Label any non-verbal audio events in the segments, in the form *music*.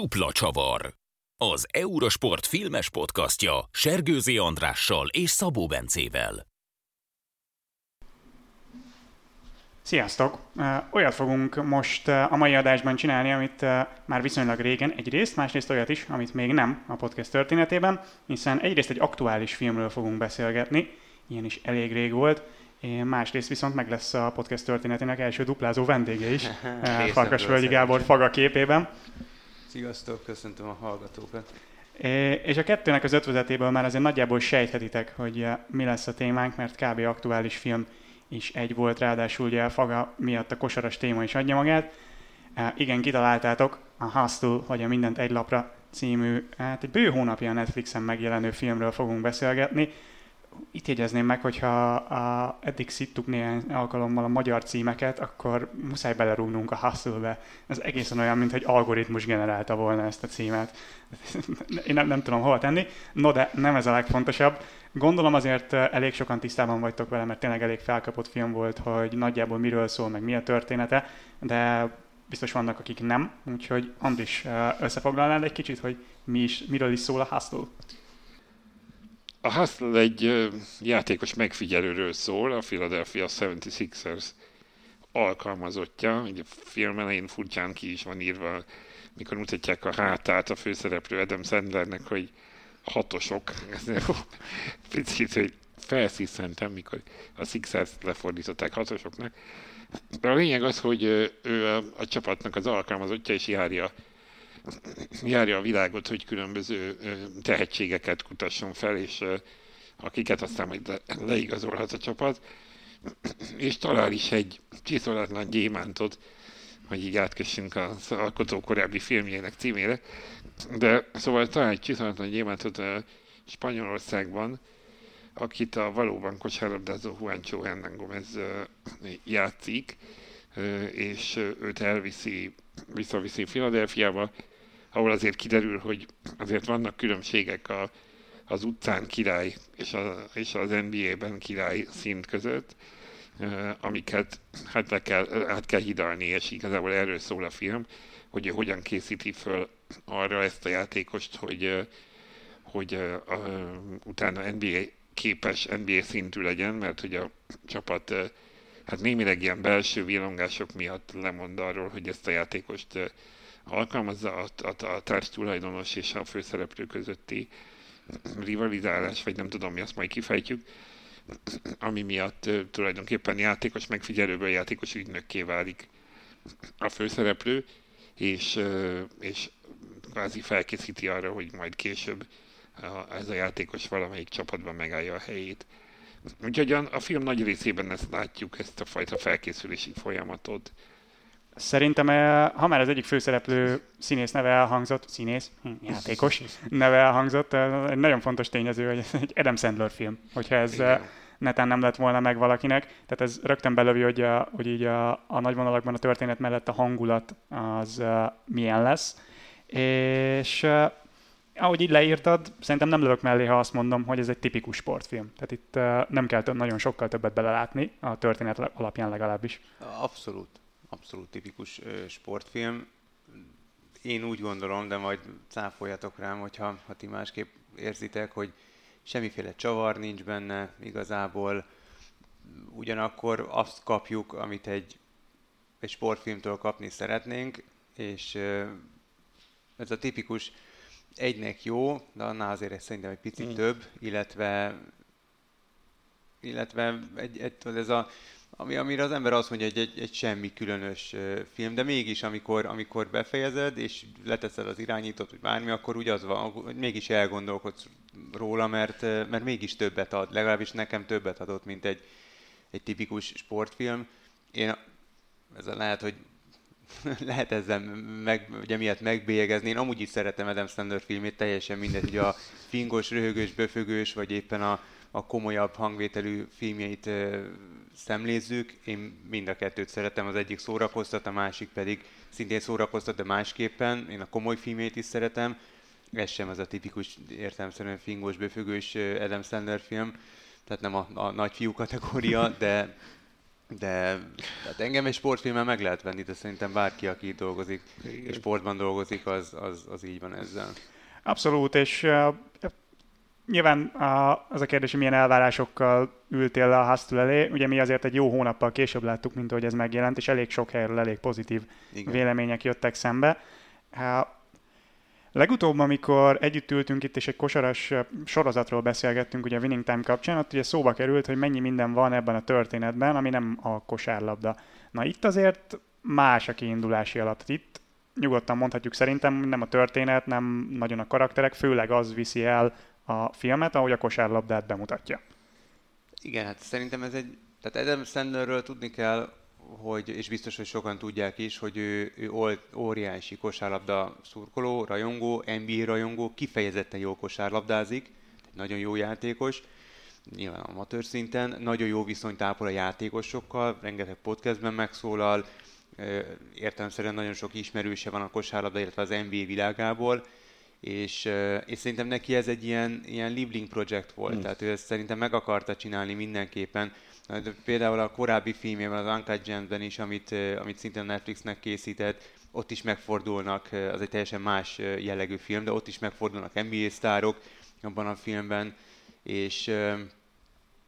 Dupla csavar. Az Eurosport filmes podcastja Sergőzi Andrással és Szabó Bencével. Sziasztok! Olyat fogunk most a mai adásban csinálni, amit már viszonylag régen egyrészt, másrészt olyat is, amit még nem a podcast történetében, hiszen egyrészt egy aktuális filmről fogunk beszélgetni, ilyen is elég rég volt, másrészt viszont meg lesz a podcast történetének első duplázó vendége is, *laughs* Farkasvölgyi Gábor Faga képében. Sziasztok, köszöntöm a hallgatókat. És a kettőnek az ötvezetéből már azért nagyjából sejthetitek, hogy mi lesz a témánk, mert kb. aktuális film is egy volt, ráadásul ugye a Faga miatt a kosaras téma is adja magát. Igen, kitaláltátok a Hustle, hogy a Mindent egy lapra című, hát egy bő hónapja a Netflixen megjelenő filmről fogunk beszélgetni, itt jegyezném meg, hogyha a, eddig szittuk néhány alkalommal a magyar címeket, akkor muszáj belerúgnunk a hustle-be. Ez egészen olyan, mint egy algoritmus generálta volna ezt a címet. *laughs* Én nem, nem tudom hova tenni. No, de nem ez a legfontosabb. Gondolom azért elég sokan tisztában vagytok vele, mert tényleg elég felkapott film volt, hogy nagyjából miről szól, meg mi a története, de biztos vannak, akik nem, úgyhogy Andris összefoglalnád egy kicsit, hogy mi is, miről is szól a Hustle? A Hustle egy játékos megfigyelőről szól, a Philadelphia 76ers alkalmazottja. A film elején furcsán ki is van írva, mikor mutatják a hátát a főszereplő Adam Sandlernek, hogy hatosok. Picit, hogy felsziszentem, mikor a Sixers lefordították hatosoknak. De a lényeg az, hogy ő a, a csapatnak az alkalmazottja, és járja járja a világot, hogy különböző tehetségeket kutasson fel, és akiket aztán majd leigazolhat a csapat, és talál is egy csiszolatlan gyémántot, hogy így átkössünk az alkotó korábbi filmjének címére, de szóval talán egy csiszolatlan gyémántot a Spanyolországban, akit a valóban kosárlabdázó Juancho Hernán Gomez játszik, és őt elviszi, visszaviszi Filadelfiába, ahol azért kiderül, hogy azért vannak különbségek a, az utcán király és, a, és az NBA-ben király szint között, amiket hát le kell, át kell hidalni, és igazából erről szól a film, hogy hogyan készíti föl arra ezt a játékost, hogy, hogy a, a, utána NBA képes NBA szintű legyen, mert hogy a csapat hát némileg ilyen belső villongások miatt lemond arról, hogy ezt a játékost alkalmazza a, a, a társ tulajdonos és a főszereplő közötti rivalizálás, vagy nem tudom mi, azt majd kifejtjük, ami miatt tulajdonképpen játékos megfigyelőből játékos ügynökké válik a főszereplő, és, és kvázi felkészíti arra, hogy majd később a, ez a játékos valamelyik csapatban megállja a helyét. Úgyhogy a, a film nagy részében ezt látjuk, ezt a fajta felkészülési folyamatot. Szerintem, eh, ha már az egyik főszereplő színész neve elhangzott, színész, hm, játékos neve elhangzott, eh, egy nagyon fontos tényező, hogy ez egy Adam Sandler film, hogyha ez Igen. Eh, netán nem lett volna meg valakinek. Tehát ez rögtön belövi, hogy, a, hogy így a, a nagy vonalakban a történet mellett a hangulat az milyen lesz. És ahogy így leírtad, szerintem nem lövök mellé, ha azt mondom, hogy ez egy tipikus sportfilm. Tehát itt nem kell nagyon sokkal többet belelátni, a történet alapján legalábbis. Abszolút abszolút tipikus sportfilm. Én úgy gondolom, de majd cáfoljatok rám, hogyha ha ti másképp érzitek, hogy semmiféle csavar nincs benne igazából, ugyanakkor azt kapjuk, amit egy, egy sportfilmtől kapni szeretnénk, és ez a tipikus egynek jó, de annál azért szerintem egy picit mm. több, illetve illetve egy, egy, ez a ami, amire az ember azt mondja, hogy egy, egy semmi különös film, de mégis amikor, amikor befejezed, és leteszed az irányítót, vagy bármi, akkor úgy az van, hogy mégis elgondolkodsz róla, mert, mert mégis többet ad, legalábbis nekem többet adott, mint egy, egy tipikus sportfilm. Én ez lehet, hogy *laughs* lehet ezzel meg, ugye miatt megbélyegezni. Én amúgy is szeretem Adam Sandler filmét, teljesen mindegy, hogy a fingos, röhögős, böfögős, vagy éppen a, a komolyabb hangvételű filmjeit szemlézzük, én mind a kettőt szeretem, az egyik szórakoztat, a másik pedig szintén szórakoztat, de másképpen. Én a komoly filmét is szeretem, ez sem az a tipikus értelemszerűen fingós, bőfüggős Adam Sandler film, tehát nem a, a nagy fiú kategória, de, de hát engem egy sportfilmmel meg lehet venni, de szerintem bárki, aki itt dolgozik, és sportban dolgozik, az, az, az így van ezzel. Abszolút, és uh, nyilván uh, az a kérdés, hogy milyen elvárásokkal ültél le a Hustle elé. Ugye mi azért egy jó hónappal később láttuk, mint ahogy ez megjelent, és elég sok helyről elég pozitív Igen. vélemények jöttek szembe. Uh, Legutóbb, amikor együtt ültünk itt, és egy kosaras sorozatról beszélgettünk, ugye a Winning Time kapcsán, ott ugye szóba került, hogy mennyi minden van ebben a történetben, ami nem a kosárlabda. Na itt azért más a kiindulási alap. Itt nyugodtan mondhatjuk szerintem nem a történet, nem nagyon a karakterek, főleg az viszi el a filmet, ahogy a kosárlabdát bemutatja. Igen, hát szerintem ez egy, tehát Adam Sandlerről tudni kell, hogy, és biztos, hogy sokan tudják is, hogy ő, ő óriási kosárlabda szurkoló, rajongó, NBA rajongó, kifejezetten jó kosárlabdázik, nagyon jó játékos, nyilván amatőr szinten, nagyon jó viszonyt ápol a játékosokkal, rengeteg podcastben megszólal, értelemszerűen nagyon sok ismerőse van a kosárlabda, illetve az NBA világából, és, és szerintem neki ez egy ilyen, ilyen Liebling projekt volt, hmm. tehát ő ezt szerintem meg akarta csinálni mindenképpen, Például a korábbi filmjében, az Uncut Gems-ben is, amit, amit szintén Netflixnek készített, ott is megfordulnak, az egy teljesen más jellegű film, de ott is megfordulnak NBA sztárok abban a filmben, és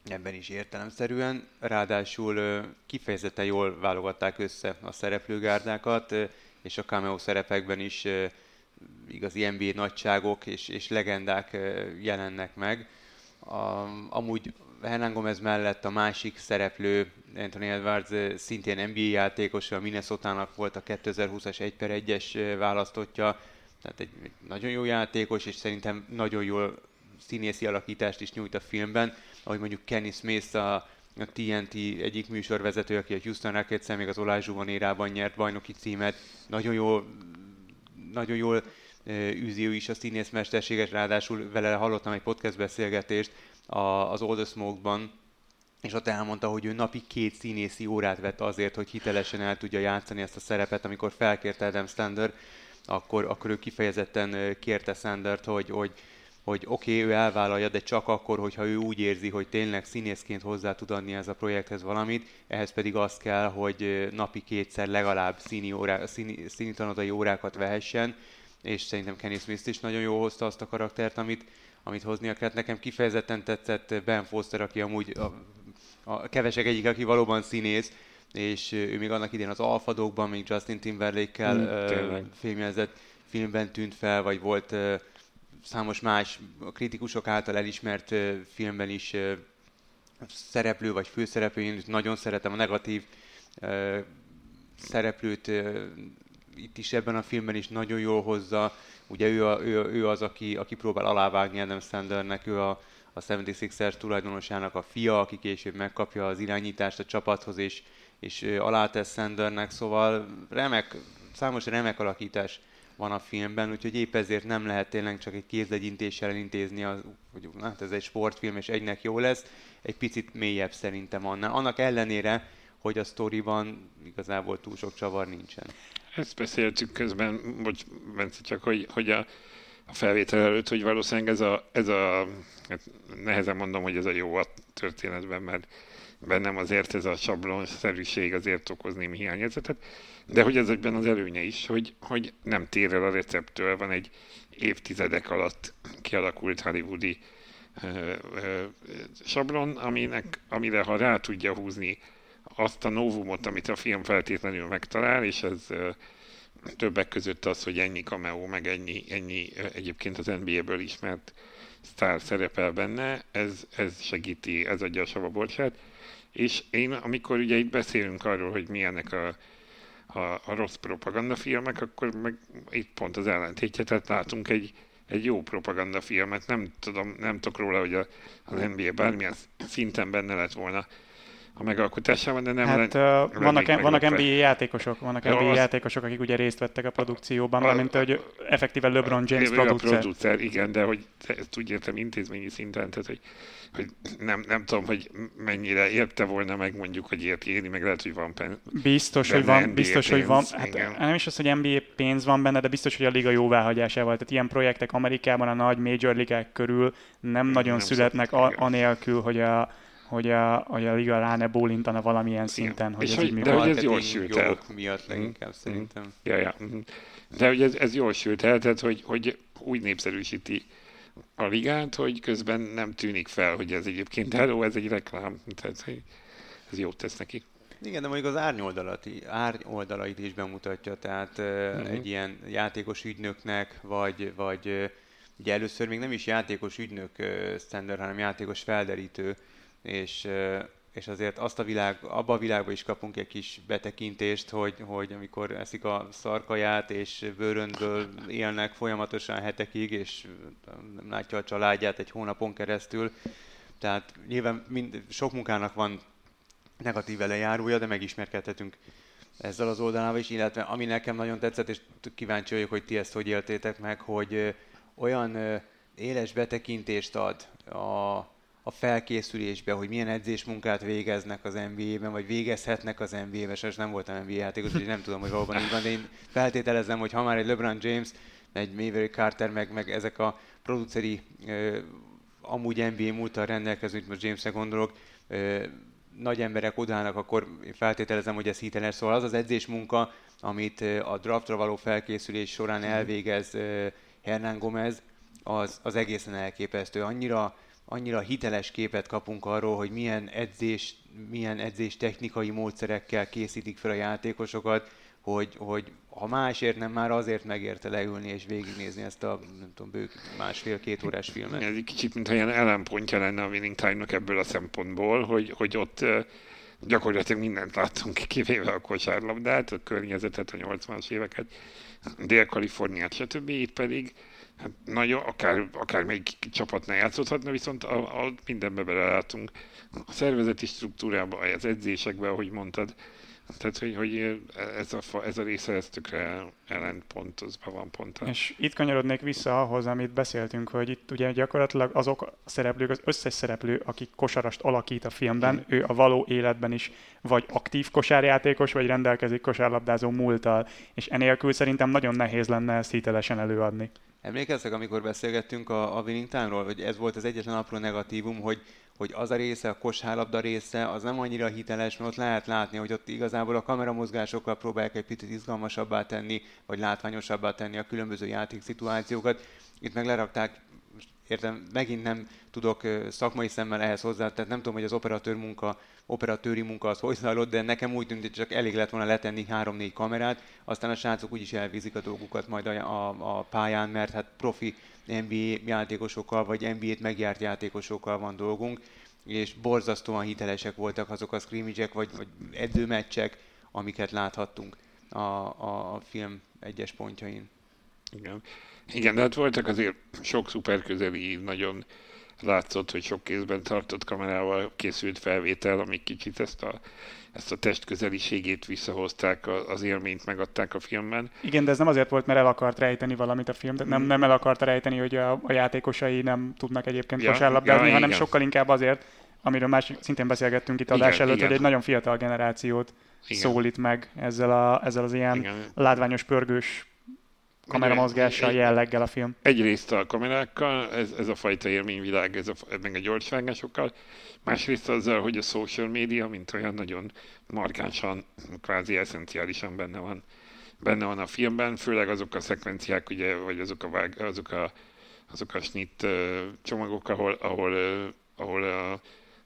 ebben is értelemszerűen. Ráadásul kifejezetten jól válogatták össze a szereplőgárdákat, és a cameo szerepekben is igazi NBA nagyságok és, és legendák jelennek meg. A, amúgy Hernán Gomez mellett a másik szereplő, Anthony Edwards, szintén NBA játékos, a minnesota volt a 2020-as 1 per 1-es választotja, tehát egy, egy nagyon jó játékos, és szerintem nagyon jól színészi alakítást is nyújt a filmben, ahogy mondjuk Kenny Smith, a, a TNT egyik műsorvezető, aki a Houston rockets még az Olaj érában nyert bajnoki címet, nagyon jól, nagyon jól űzi is a színészmesterséget, ráadásul vele hallottam egy podcast beszélgetést, az Old Smoke-ban, és ott elmondta, hogy ő napi két színészi órát vett azért, hogy hitelesen el tudja játszani ezt a szerepet, amikor felkérte Adam Stander, akkor, akkor ő kifejezetten kérte Sandert, hogy, hogy, hogy oké, okay, ő elvállalja, de csak akkor, hogyha ő úgy érzi, hogy tényleg színészként hozzá tud adni ez a projekthez valamit, ehhez pedig az kell, hogy napi kétszer legalább színi, órá, színi, színi tanodai órákat vehessen, és szerintem Kenny Smith is nagyon jól hozta azt a karaktert, amit, amit hoznia kellett. Nekem kifejezetten tetszett Ben Foster, aki amúgy a, a kevesek egyik, aki valóban színész, és ő még annak idén az Alfadókban, még Justin Timberlake-kel mm, uh, filmben tűnt fel, vagy volt uh, számos más kritikusok által elismert filmben is szereplő vagy főszereplő. Én nagyon szeretem a negatív szereplőt, itt is ebben a filmben is nagyon jól hozza. Ugye ő, a, ő, ő az, aki, aki próbál alávágni Adam Sandlernek, ő a, a 76ers tulajdonosának a fia, aki később megkapja az irányítást a csapathoz, és, és alátesz Sandernek, szóval remek, számos remek alakítás van a filmben, úgyhogy épp ezért nem lehet tényleg csak egy kézlegyintéssel elintézni, az, hogy hát ez egy sportfilm, és egynek jó lesz, egy picit mélyebb szerintem annál. Annak ellenére, hogy a sztoriban igazából túl sok csavar nincsen. Ezt beszéltük közben, bocs, Bence, csak hogy, hogy a, a felvétel előtt, hogy valószínűleg ez a, ez a hát nehezen mondom, hogy ez a jó a történetben, mert bennem azért ez a sablonszerűség azért okoz némi hiányérzetet, de hogy ez egyben az előnye is, hogy, hogy nem tér el a receptől, van egy évtizedek alatt kialakult hollywoodi ö, ö, sablon, aminek, amire ha rá tudja húzni azt a novumot, amit a film feltétlenül megtalál, és ez többek között az, hogy ennyi cameo, meg ennyi, ennyi egyébként az NBA-ből ismert sztár szerepel benne, ez, ez segíti, ez adja a sava borsát. És én, amikor ugye itt beszélünk arról, hogy milyenek a, a, a rossz propagandafilmek, akkor meg itt pont az ellentétje, tehát látunk egy, egy jó propagandafilmet, nem tudom, nem tudok róla, hogy a, az NBA bármilyen szinten benne lett volna a megalkotásában, de nem hát, len, uh, vannak, en, vannak NBA játékosok, vannak NBA az, játékosok, akik ugye részt vettek a produkcióban, mint hogy effektíve LeBron James a, producer. A producer. Igen, de hogy ezt úgy értem intézményi szinten, tehát hogy, hogy nem, nem tudom, hogy mennyire érte volna meg mondjuk, hogy érti éri, meg lehet, hogy van pénz. Biztos, hogy van, NBA biztos, pénz, hogy van. Hát, nem is az, hogy NBA pénz van benne, de biztos, hogy a liga jóváhagyásával. Tehát ilyen projektek Amerikában a nagy major ligák körül nem nagyon nem születnek a, anélkül, hogy a hogy a, hogy a liga rá ne bólintana valamilyen szinten, hogy És ez hogy- így de hogy ez jól sült el. miatt leginkább Mhm. szerintem. Ja, ja. mhm. De hogy ez, ez jól sült el, tehát hogy, hogy úgy népszerűsíti a ligát, hogy közben nem tűnik fel, hogy ez egyébként hello, ez egy reklám. Tehát hogy ez jót tesz neki. Igen, de mondjuk az árnyoldalat, árnyoldalait is bemutatja, tehát uh, Mhm. egy ilyen játékos ügynöknek, vagy, vagy ugye először még nem is játékos ügynök standard, hanem játékos felderítő, és, és azért azt a világ, abba a világba is kapunk egy kis betekintést, hogy, hogy amikor eszik a szarkaját, és bőröndből élnek folyamatosan hetekig, és nem látja a családját egy hónapon keresztül, tehát nyilván mind, sok munkának van negatív elejárója, de megismerkedhetünk ezzel az oldalával is, illetve ami nekem nagyon tetszett, és kíváncsi vagyok, hogy ti ezt hogy éltétek meg, hogy olyan éles betekintést ad a, a felkészülésbe, hogy milyen edzésmunkát végeznek az NBA-ben, vagy végezhetnek az NBA-ben, és nem voltam NBA játékos, úgyhogy nem tudom, hogy valóban így van, de én feltételezem, hogy ha már egy LeBron James, egy Maverick Carter, meg, meg ezek a produceri ö, amúgy NBA múltal rendelkező, mint most Jamesre gondolok, ö, nagy emberek odállnak, akkor én feltételezem, hogy ez hiteles. Szóval az az edzésmunka, amit a draftra való felkészülés során elvégez ö, Hernán Gomez, az, az egészen elképesztő. Annyira, annyira hiteles képet kapunk arról, hogy milyen edzés, milyen edzés technikai módszerekkel készítik fel a játékosokat, hogy, hogy ha másért nem, már azért megérte leülni és végignézni ezt a nem tudom, bők másfél-két órás filmet. Ez egy kicsit, mintha ilyen ellenpontja lenne a Winning Time-nak ebből a szempontból, hogy, hogy ott gyakorlatilag mindent láttunk, *laughs* kivéve a kosárlabdát, a környezetet, a 80-as éveket, Dél-Kaliforniát, stb. Itt pedig hát nagyon, akár, akár még csapatnál játszhatna, viszont a, a mindenbe belelátunk. A szervezeti struktúrába, az edzésekbe, ahogy mondtad, tehát, hogy, hogy ez, a, fa- ez a része, ez tökre ellentpontozva van pont. És itt kanyarodnék vissza ahhoz, amit beszéltünk, hogy itt ugye gyakorlatilag azok a szereplők, az összes szereplő, akik kosarast alakít a filmben, ő a való életben is vagy aktív kosárjátékos, vagy rendelkezik kosárlabdázó múlttal, és enélkül szerintem nagyon nehéz lenne ezt hitelesen előadni. Emlékeztek, amikor beszélgettünk a, a Winning Time-ról, hogy ez volt az egyetlen apró negatívum, hogy, hogy az a része, a kosárlabda része, az nem annyira hiteles, mert ott lehet látni, hogy ott igazából a kameramozgásokkal próbálják egy picit izgalmasabbá tenni, vagy látványosabbá tenni a különböző játékszituációkat. Itt meg lerakták értem, megint nem tudok szakmai szemmel ehhez hozzá, tehát nem tudom, hogy az operatőr munka, operatőri munka az hogy zajlott, de nekem úgy tűnt, hogy csak elég lett volna letenni három-négy kamerát, aztán a srácok úgyis elvízik a dolgukat majd a, a, a pályán, mert hát profi NBA játékosokkal, vagy NBA-t megjárt játékosokkal van dolgunk, és borzasztóan hitelesek voltak azok a scrimmage vagy, vagy edzőmeccsek, amiket láthattunk a, a film egyes pontjain. Igen. Igen, de hát voltak azért sok szuper közeli, nagyon látszott, hogy sok kézben tartott kamerával készült felvétel, amik kicsit ezt a, ezt a test közeliségét visszahozták, az élményt megadták a filmben. Igen, de ez nem azért volt, mert el akart rejteni valamit a film, tehát nem, nem el akarta rejteni, hogy a, a játékosai nem tudnak egyébként Ja, kosárlabdázni, ja, hanem igen. sokkal inkább azért, amiről más szintén beszélgettünk itt Igen, adás előtt, igen. hogy egy nagyon fiatal generációt Igen. szólít meg ezzel, a, ezzel az ilyen Igen. látványos, pörgős kameramozgással, Egy- jelleggel a film. Egyrészt a kamerákkal, ez, ez a fajta élményvilág, ez a, meg a gyorsvágásokkal, másrészt azzal, hogy a social media, mint olyan nagyon markánsan, kvázi eszenciálisan benne van, benne van a filmben, főleg azok a szekvenciák, ugye, vagy azok a, vág, azok a, azok a snit csomagok, ahol, ahol, ahol ö,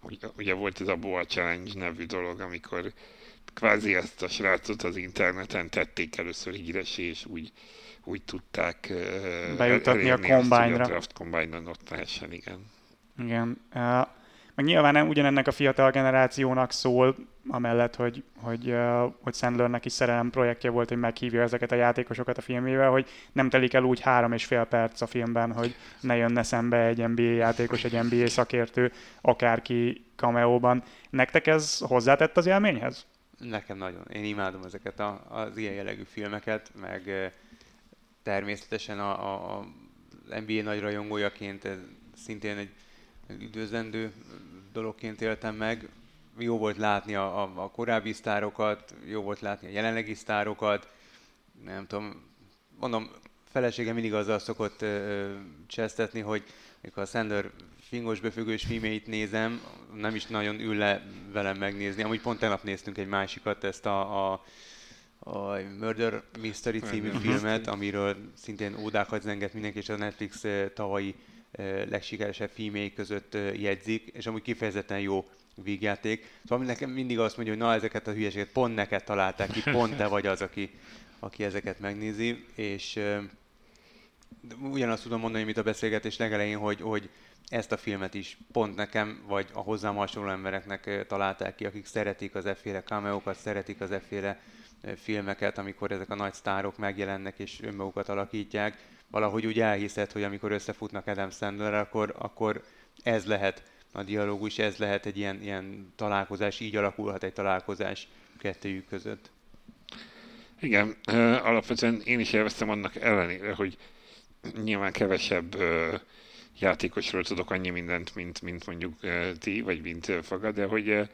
ugye, ugye volt ez a Boa Challenge nevű dolog, amikor kvázi ezt a srácot az interneten tették először híresé, és úgy, úgy tudták ö, Bejuttatni a combine-ra. A draft combine-on ott lehessen, igen. Igen. Meg nyilván nem ugyanennek a fiatal generációnak szól, amellett, hogy, hogy, hogy Sandlernek is szerelem projektje volt, hogy meghívja ezeket a játékosokat a filmével, hogy nem telik el úgy három és fél perc a filmben, hogy ne jönne szembe egy NBA játékos, egy NBA szakértő, akárki cameóban. Nektek ez hozzátett az élményhez? Nekem nagyon. Én imádom ezeket a, az ilyen jellegű filmeket, meg természetesen a, a, a NBA nagy rajongójaként ez szintén egy üdvözlendő dologként éltem meg. Jó volt látni a, a, a korábbi sztárokat, jó volt látni a jelenlegi sztárokat, nem tudom, mondom, felesége mindig azzal szokott ö, csesztetni, hogy mikor a Sandler fingos befüggős filmjeit nézem, nem is nagyon ül le velem megnézni. Amúgy pont tegnap néztünk egy másikat, ezt a, a, a Murder Mystery című filmet, amiről szintén ódákat zenget mindenki, és a Netflix tavalyi legsikeresebb filmjei között jegyzik, és amúgy kifejezetten jó vígjáték. Szóval nekem mindig azt mondja, hogy na ezeket a hülyeséget pont neked találták ki, pont te vagy az, aki, aki ezeket megnézi, és ugyanazt tudom mondani, mint a beszélgetés legelején, hogy, hogy ezt a filmet is pont nekem, vagy a hozzám hasonló embereknek találták ki, akik szeretik az efféle cameókat, szeretik az efféle filmeket, amikor ezek a nagy sztárok megjelennek és önmagukat alakítják. Valahogy úgy elhiszed, hogy amikor összefutnak Adam Sandler, akkor, akkor ez lehet a dialógus, ez lehet egy ilyen, ilyen találkozás, így alakulhat egy találkozás kettőjük között. Igen, alapvetően én is élveztem annak ellenére, hogy nyilván kevesebb játékosról tudok annyi mindent, mint, mint mondjuk ti, vagy mint Faga, de hogy,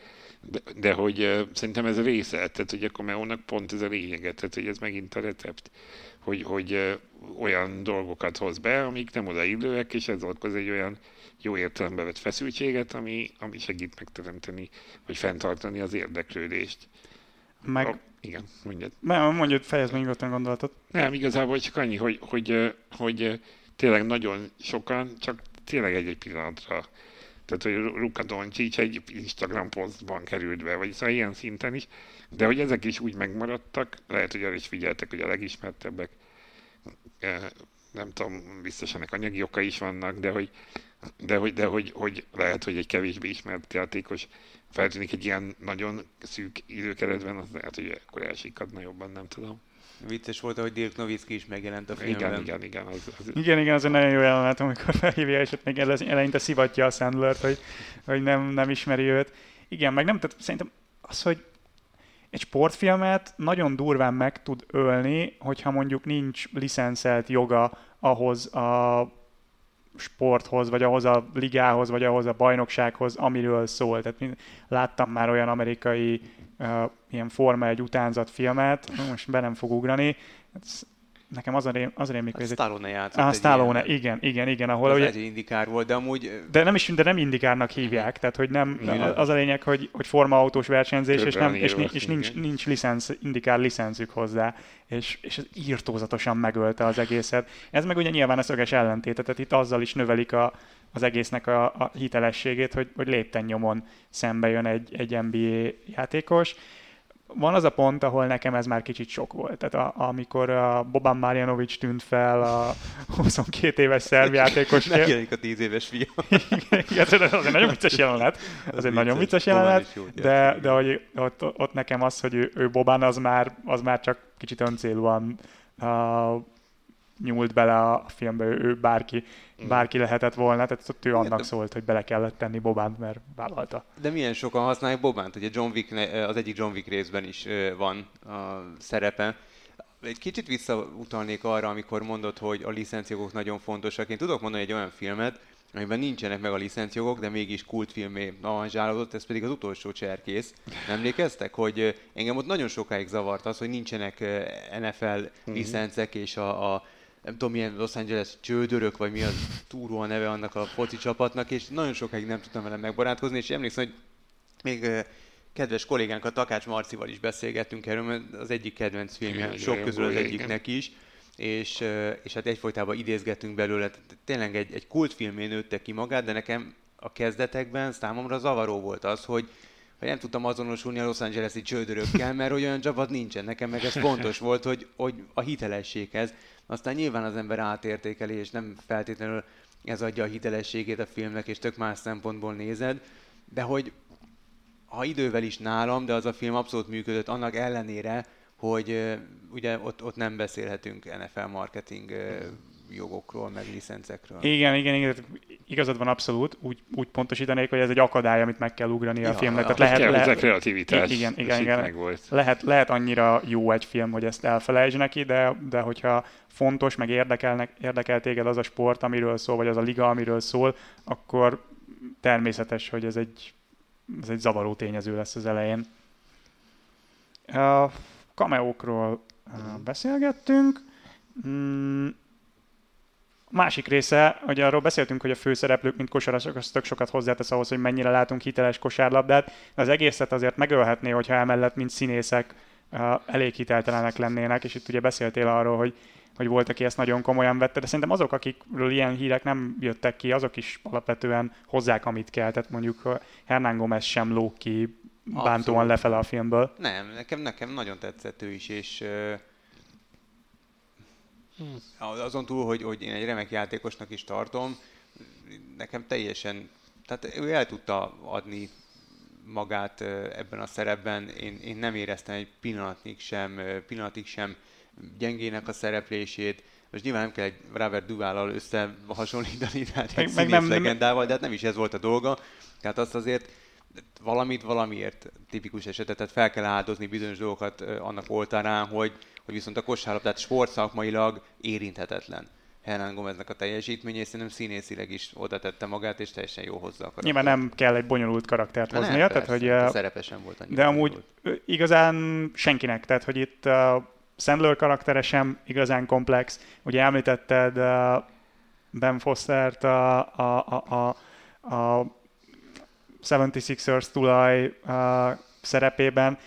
de, de hogy szerintem ez a része, tehát hogy a cameo pont ez a lényege, tehát hogy ez megint a recept, hogy, hogy olyan dolgokat hoz be, amik nem odaillőek, és ez okoz egy olyan jó értelembe vett feszültséget, ami, ami segít megteremteni, vagy fenntartani az érdeklődést. Meg... A, igen, mondjad. Mondjad, fejezd meg nyugodtan gondolatot. Nem, igazából csak annyi, hogy, hogy, hogy tényleg nagyon sokan, csak tényleg egy-egy pillanatra. Tehát, hogy Luka Doncic egy Instagram posztban került be, vagy szóval ilyen szinten is, de hogy ezek is úgy megmaradtak, lehet, hogy arra is figyeltek, hogy a legismertebbek, nem tudom, biztos ennek anyagi oka is vannak, de hogy, de hogy, de hogy, hogy lehet, hogy egy kevésbé ismert játékos feltűnik egy ilyen nagyon szűk időkeretben, az lehet, hogy akkor elsikadna jobban, nem tudom. Vicces volt, hogy Dirk Nowitzki is megjelent a filmben. Igen, igen, igen. Az, az... Igen, igen, az egy nagyon jó jelenet, amikor felhívja, és ott még eleinte szivatja a Sandlert, hogy, hogy nem, nem ismeri őt. Igen, meg nem, tehát szerintem az, hogy egy sportfilmet nagyon durván meg tud ölni, hogyha mondjuk nincs licenszelt joga ahhoz a sporthoz, vagy ahhoz a ligához, vagy ahhoz a bajnoksághoz, amiről szól. Tehát láttam már olyan amerikai uh, ilyen Forma egy utánzat filmet, most be nem fog ugrani, nekem az a, rém, az a rémik, hogy ez Stallone játszott. Ah, Stallone, ilyen, igen, igen, igen. Ahol ez ugye, egy indikár volt, de amúgy... De nem is, de nem indikárnak hívják, tehát hogy nem, az a lényeg, hogy, hogy forma-autós versenyzés, és, nem, és, és nincs, nincs licensz, indikár licenszük hozzá, és, és ez írtózatosan megölte az egészet. Ez meg ugye nyilván a szöges ellentéte, tehát itt azzal is növelik a, az egésznek a, a hitelességét, hogy, hogy lépten nyomon szembe jön egy, egy NBA játékos, van az a pont, ahol nekem ez már kicsit sok volt. Tehát a, amikor a Boban Marjanovic tűnt fel a *laughs* 22 éves szerb játékos. Megjelenik a 10 éves fiú. *laughs* Igen, ez egy nagyon vicces jelenet. Ez egy nagyon vicces jelenet, de, de hogy ott, ott, nekem az, hogy ő, ő Boban, az már, az már csak kicsit öncélúan uh, nyúlt bele a filmbe, ő, ő bárki, mm. bárki lehetett volna, tehát ott ő annak szólt, hogy bele kellett tenni Bobánt, mert vállalta. De milyen sokan használják Bobánt, ugye John Wick, az egyik John Wick részben is van a szerepe. Egy kicsit visszautalnék arra, amikor mondod, hogy a licencjogok nagyon fontosak. Én tudok mondani egy olyan filmet, amiben nincsenek meg a licencjogok, de mégis kultfilmé avanzsálódott, ez pedig az utolsó cserkész. Emlékeztek, hogy engem ott nagyon sokáig zavart az, hogy nincsenek NFL mhm. licencek, és a, a nem tudom milyen Los Angeles csődörök, vagy mi az túró a neve annak a foci csapatnak, és nagyon sokáig nem tudtam vele megbarátkozni, és emlékszem, hogy még kedves kollégánk, a Takács Marcival is beszélgettünk erről, mert az egyik kedvenc filmje, sok közül az egyiknek is, és, és hát egyfolytában idézgetünk belőle. Tényleg egy, egy kultfilmén nőtte ki magát, de nekem a kezdetekben számomra zavaró volt az, hogy, hogy nem tudtam azonosulni a Los Angeles-i csődörökkel, mert olyan csapat nincsen. Nekem meg ez fontos volt, hogy, hogy a hitelességhez aztán nyilván az ember átértékeli, és nem feltétlenül ez adja a hitelességét a filmnek, és tök más szempontból nézed, de hogy ha idővel is nálam, de az a film abszolút működött, annak ellenére, hogy ugye ott, ott nem beszélhetünk NFL marketing jogokról, meg licencekről. Igen, igen, igen, igazad van abszolút, úgy, úgy pontosítanék, hogy ez egy akadály, amit meg kell ugrani ja, a filmnek. Tehát lehet, kell lehet, kreativitás. Igen, igen, igen. Lehet, lehet annyira jó egy film, hogy ezt elfelejtsd neki, de, de hogyha fontos, meg érdekelnek, érdekel téged az a sport, amiről szól, vagy az a liga, amiről szól, akkor természetes, hogy ez egy, ez egy zavaró tényező lesz az elején. A kameókról beszélgettünk. Másik része, hogy arról beszéltünk, hogy a főszereplők, mint kosarasok, az tök sokat hozzátesz ahhoz, hogy mennyire látunk hiteles kosárlabdát, de az egészet azért megölhetné, hogyha emellett, mint színészek, elég hiteltelenek lennének, és itt ugye beszéltél arról, hogy hogy volt, aki ezt nagyon komolyan vette, de szerintem azok, akikről ilyen hírek nem jöttek ki, azok is alapvetően hozzák, amit kell. Tehát mondjuk Hernán Gomez sem ló ki bántóan Abszolút. lefele a filmből. Nem, nekem, nekem nagyon tetszett ő is, és hmm. azon túl, hogy, hogy én egy remek játékosnak is tartom, nekem teljesen, tehát ő el tudta adni magát ebben a szerepben, én, én nem éreztem egy pillanatig sem, pillanatig sem gyengének a szereplését, most nyilván nem kell egy Robert Duvállal összehasonlítani, tehát egy meg, meg nem, legendával, de hát nem is ez volt a dolga. Tehát azt azért valamit valamiért tipikus esetet, tehát fel kell áldozni bizonyos dolgokat annak oltárán, hogy, hogy viszont a kosárlabdát sportszakmailag érinthetetlen. Hernán Gomeznek a teljesítmény, és szerintem színészileg is oda tette magát, és teljesen jó hozzá a Nyilván nem kell egy bonyolult karaktert hoznia, nem, tehát hogy... A szerepe sem volt De amúgy volt. igazán senkinek, tehát hogy itt Sandler karaktere sem igazán komplex. Ugye említetted uh, Ben Fostert a, a, a, a, a 76ers tulaj uh, szerepében.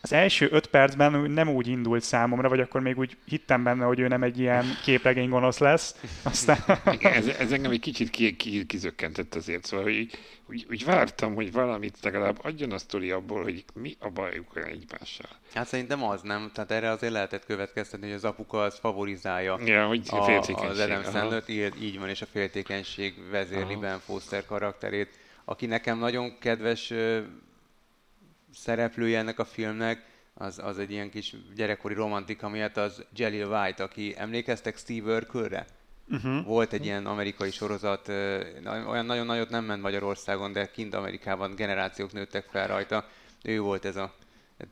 Az első öt percben nem úgy indult számomra, vagy akkor még úgy hittem benne, hogy ő nem egy ilyen képregény gonosz lesz. Aztán... Igen, ez, ez engem egy kicsit ki, ki, kizökkentett azért, szóval hogy úgy, úgy vártam, hogy valamit legalább adjon a sztori abból, hogy mi a bajuk egymással. Hát szerintem az nem, tehát erre azért lehetett következtetni, hogy az apuka az favorizálja ja, hogy a, az Adam Sandler, így, így van, és a féltékenység vezérli Ben Foster karakterét, aki nekem nagyon kedves szereplője ennek a filmnek, az, az egy ilyen kis gyerekkori romantika miatt az Jelly White, aki emlékeztek Steve Urkelre? Uh-huh. Volt egy ilyen amerikai sorozat, olyan nagyon nagyot nem ment Magyarországon, de kint Amerikában generációk nőttek fel rajta. Ő volt ez a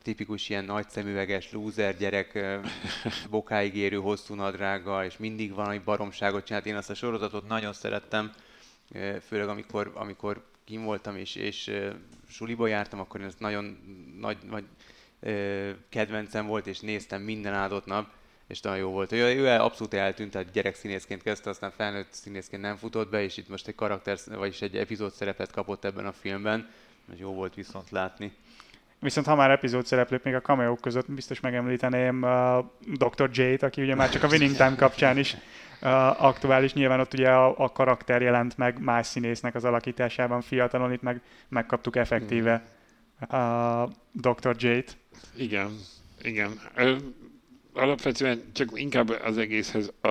tipikus ilyen nagy szemüveges loser gyerek, *laughs* bokáig érő hosszú nadrággal, és mindig valami baromságot csinált. Én azt a sorozatot nagyon szerettem, főleg amikor, amikor kim voltam és, és suliba jártam, akkor ez nagyon nagy, nagy kedvencem volt, és néztem minden áldott nap, és nagyon jó volt. Ő, ő abszolút eltűnt, tehát gyerek színészként kezdte, aztán felnőtt színészként nem futott be, és itt most egy karakter, vagyis egy epizód szerepet kapott ebben a filmben, ez jó volt viszont látni. Viszont ha már epizód szereplők még a cameo között biztos megemlíteném uh, Dr. J-t, aki ugye már csak a Winning Time kapcsán is uh, aktuális. Nyilván ott ugye a, a karakter jelent meg más színésznek az alakításában fiatalon, itt meg megkaptuk effektíve uh, Dr. J-t. Igen, igen. Alapvetően csak inkább az egészhez a,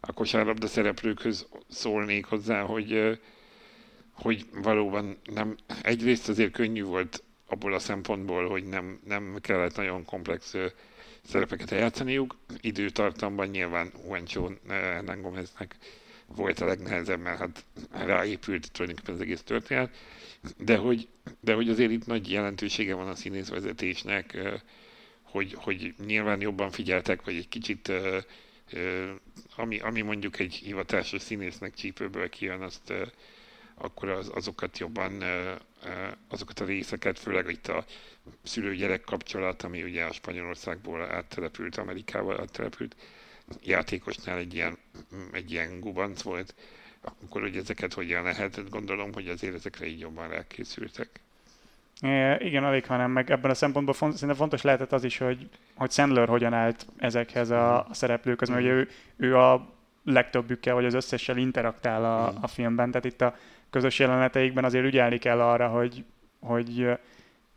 a kosárlabda szereplőkhöz szólnék hozzá, hogy hogy valóban nem, egyrészt azért könnyű volt abból a szempontból, hogy nem, nem kellett nagyon komplex szerepeket eljátszaniuk. Időtartamban nyilván Juancho Hernán Gomeznek volt a legnehezebb, mert hát ráépült tulajdonképpen az egész történet, de hogy, de hogy azért itt nagy jelentősége van a színészvezetésnek, hogy, hogy nyilván jobban figyeltek, vagy egy kicsit ami, ami mondjuk egy hivatásos színésznek csípőből kijön, azt akkor az, azokat jobban, azokat a részeket, főleg itt a szülő-gyerek kapcsolat, ami ugye a Spanyolországból áttelepült, Amerikával áttelepült játékosnál egy ilyen, egy ilyen gubanc volt, akkor hogy ezeket hogyan lehetett, gondolom, hogy azért ezekre így jobban rákészültek. É, igen, alig, hanem meg ebben a szempontból font, szerintem fontos lehetett az is, hogy, hogy Sandler hogyan állt ezekhez a, a szereplőkhez, mert ugye ő, ő a legtöbbükkel, vagy az összessel interaktál a, a filmben, tehát itt a közös jeleneteikben azért ügyelni kell arra, hogy, hogy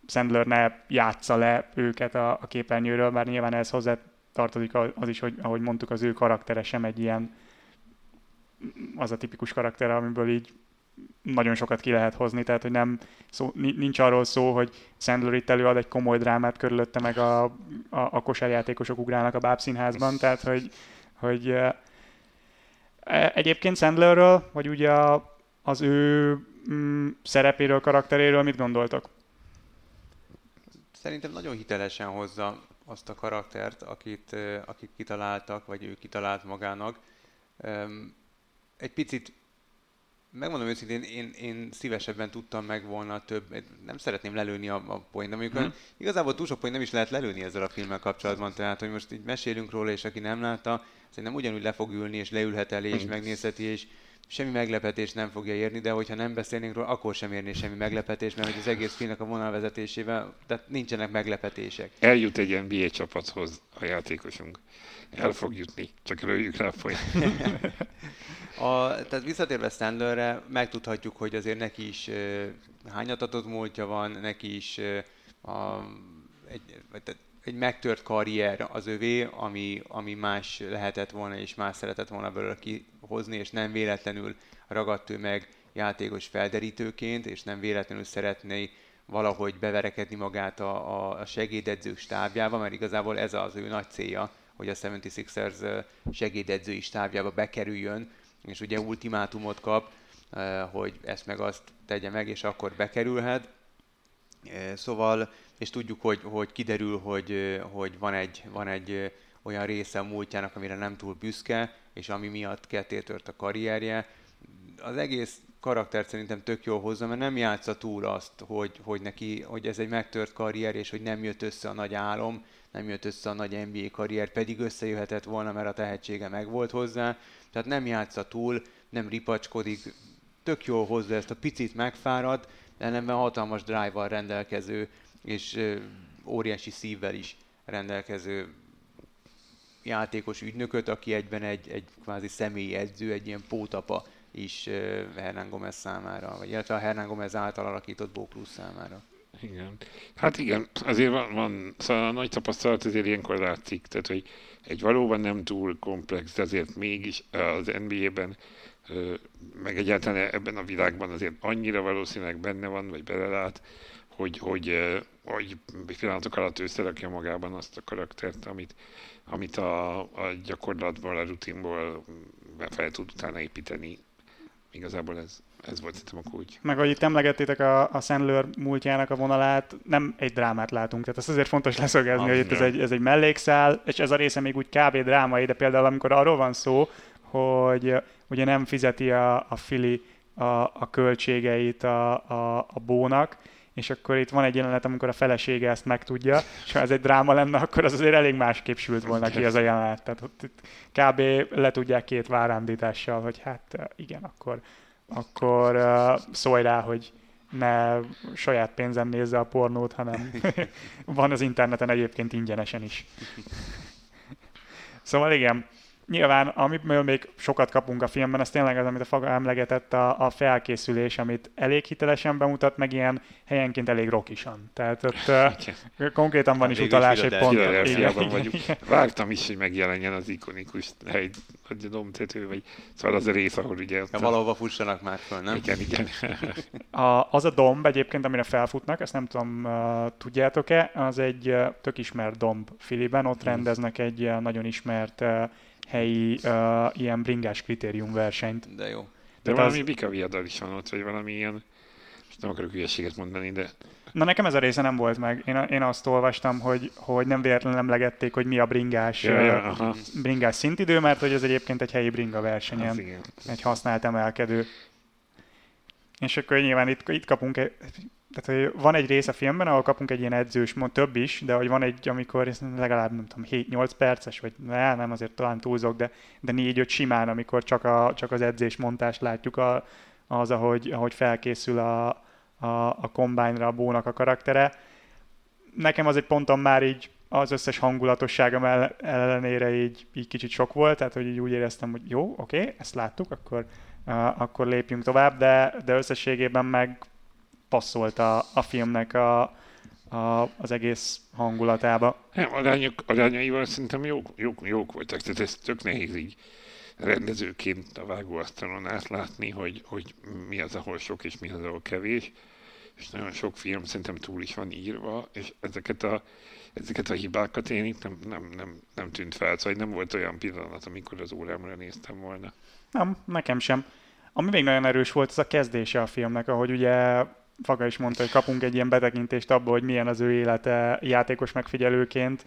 Sandler ne játsza le őket a, a képernyőről, bár nyilván ez hozzá tartozik az is, hogy ahogy mondtuk, az ő karaktere sem egy ilyen az a tipikus karakter, amiből így nagyon sokat ki lehet hozni, tehát hogy nem szó, nincs arról szó, hogy Sandler itt előad egy komoly drámát körülötte, meg a, a, a kosárjátékosok ugrálnak a bábszínházban, tehát hogy, hogy e, egyébként Sandlerről, vagy ugye a, az ő mm, szerepéről, karakteréről mit gondoltak? Szerintem nagyon hitelesen hozza azt a karaktert, akit, akit kitaláltak, vagy ő kitalált magának. Egy picit megmondom őszintén, én, én szívesebben tudtam meg volna több, nem szeretném lelőni a, a de mondjuk hmm. igazából túl sok point nem is lehet lelőni ezzel a filmmel kapcsolatban, tehát hogy most így mesélünk róla, és aki nem látta, szerintem ugyanúgy le fog ülni, és leülhet elé, és hmm. megnézheti, és semmi meglepetés nem fogja érni, de hogyha nem beszélnénk róla, akkor sem érni semmi meglepetés, mert az egész filmnek a vonalvezetésével, tehát nincsenek meglepetések. Eljut egy NBA csapathoz a játékosunk. El fog jutni, csak röljük rá *laughs* a, tehát visszatérve Sandlerre, megtudhatjuk, hogy azért neki is uh, hányatatott múltja van, neki is uh, a, egy, egy megtört karrier az övé, ami, ami más lehetett volna, és más szeretett volna belőle kihozni, és nem véletlenül ragadt ő meg játékos felderítőként, és nem véletlenül szeretné valahogy beverekedni magát a, a segédedzők stábjába, mert igazából ez az ő nagy célja, hogy a 76ers segédedzői stábjába bekerüljön, és ugye ultimátumot kap, hogy ezt meg azt tegye meg, és akkor bekerülhet. Szóval, és tudjuk, hogy, hogy kiderül, hogy, hogy van, egy, van egy olyan része a múltjának, amire nem túl büszke, és ami miatt ketté a karrierje. Az egész karakter szerintem tök jól hozza, mert nem játsza túl azt, hogy, hogy neki, hogy ez egy megtört karrier, és hogy nem jött össze a nagy álom, nem jött össze a nagy NBA karrier, pedig összejöhetett volna, mert a tehetsége megvolt hozzá. Tehát nem játsza túl, nem ripacskodik, tök jól hozza ezt a picit megfárad, ellenben hatalmas drive-val rendelkező, és óriási szívvel is rendelkező játékos ügynököt, aki egyben egy, egy kvázi személyi edző, egy ilyen pótapa is Hernán Gomez számára, vagy illetve a Hernán Gomez által alakított Bóklus számára. Igen. Hát igen, azért van, van szóval a nagy tapasztalat azért ilyenkor látszik, tehát hogy egy valóban nem túl komplex, de azért mégis az NBA-ben meg egyáltalán ebben a világban azért annyira valószínűleg benne van, vagy belelát, hogy, hogy, hogy pillanatok alatt összerakja magában azt a karaktert, amit, amit a, a gyakorlatból, a rutinból fel tud utána építeni. Igazából ez, ez volt szerintem a kulcs. Meg ahogy itt emlegettétek a, a Sandler múltjának a vonalát, nem egy drámát látunk. Tehát ez azért fontos leszögezni, hogy itt ez egy, ez egy mellékszál, és ez a része még úgy kb. drámai, de például amikor arról van szó, hogy ugye nem fizeti a, a Fili a, a költségeit a, a, a bónak, és akkor itt van egy jelenet, amikor a felesége ezt megtudja, és ha ez egy dráma lenne, akkor az azért elég másképp sült volna ki az a jelenet. Tehát ott itt kb. le tudják két várándítással, hogy hát igen, akkor, akkor uh, szólj rá, hogy ne saját pénzen nézze a pornót, hanem *laughs* van az interneten egyébként ingyenesen is. szóval igen, nyilván, amiből még sokat kapunk a filmben, az tényleg az, amit a Faga emlegetett, a, a felkészülés, amit elég hitelesen bemutat, meg ilyen helyenként elég rokisan. Tehát ott uh, konkrétan van hát is utalás egy pont. vagyunk. Vártam is, hogy megjelenjen az ikonikus hely, a domtető, vagy szóval az a rész, ahol ugye... Ja, valahova fussanak már föl, nem? Igen, igen. a, az a domb egyébként, amire felfutnak, ezt nem tudom, uh, tudjátok-e, az egy uh, tök ismert domb Filiben, ott rendeznek egy uh, nagyon ismert uh, helyi uh, ilyen bringás kritérium versenyt. De jó. De valami az... Vika viadal is van ott, vagy valami ilyen, most nem akarok hülyeséget mondani, de... Na nekem ez a része nem volt meg. Én, én azt olvastam, hogy, hogy nem véletlenül emlegették, hogy mi a bringás, ja, ja, aha. bringás szintidő, mert hogy ez egyébként egy helyi bringa versenyen, egy használt emelkedő. És akkor nyilván itt, itt kapunk egy, tehát, hogy van egy rész a filmben, ahol kapunk egy ilyen edzős, mond több is, de hogy van egy, amikor legalább, nem tudom, 7-8 perces, vagy ne, nem azért talán túlzok, de, de 4-5 simán, amikor csak, a, csak az edzés montást látjuk a, az, ahogy, ahogy felkészül a, a, a combine a bónak a karaktere. Nekem az egy ponton már így az összes hangulatosságom ellenére így, így kicsit sok volt, tehát hogy így úgy éreztem, hogy jó, oké, okay, ezt láttuk, akkor, uh, akkor lépjünk tovább, de, de összességében meg passzolt a, a filmnek a, a, az egész hangulatába. Nem, arányok, arányaival szerintem jók, jók, jók voltak, tehát ez tök nehéz így rendezőként a vágóasztalon átlátni, hogy, hogy mi az, ahol sok és mi az, ahol kevés. És nagyon sok film szerintem túl is van írva, és ezeket a, ezeket a hibákat én itt nem, nem, nem, nem tűnt fel, szóval nem volt olyan pillanat, amikor az órámra néztem volna. Nem, nekem sem. Ami még nagyon erős volt, az a kezdése a filmnek, ahogy ugye Faga is mondta, hogy kapunk egy ilyen betekintést abba, hogy milyen az ő élete játékos megfigyelőként,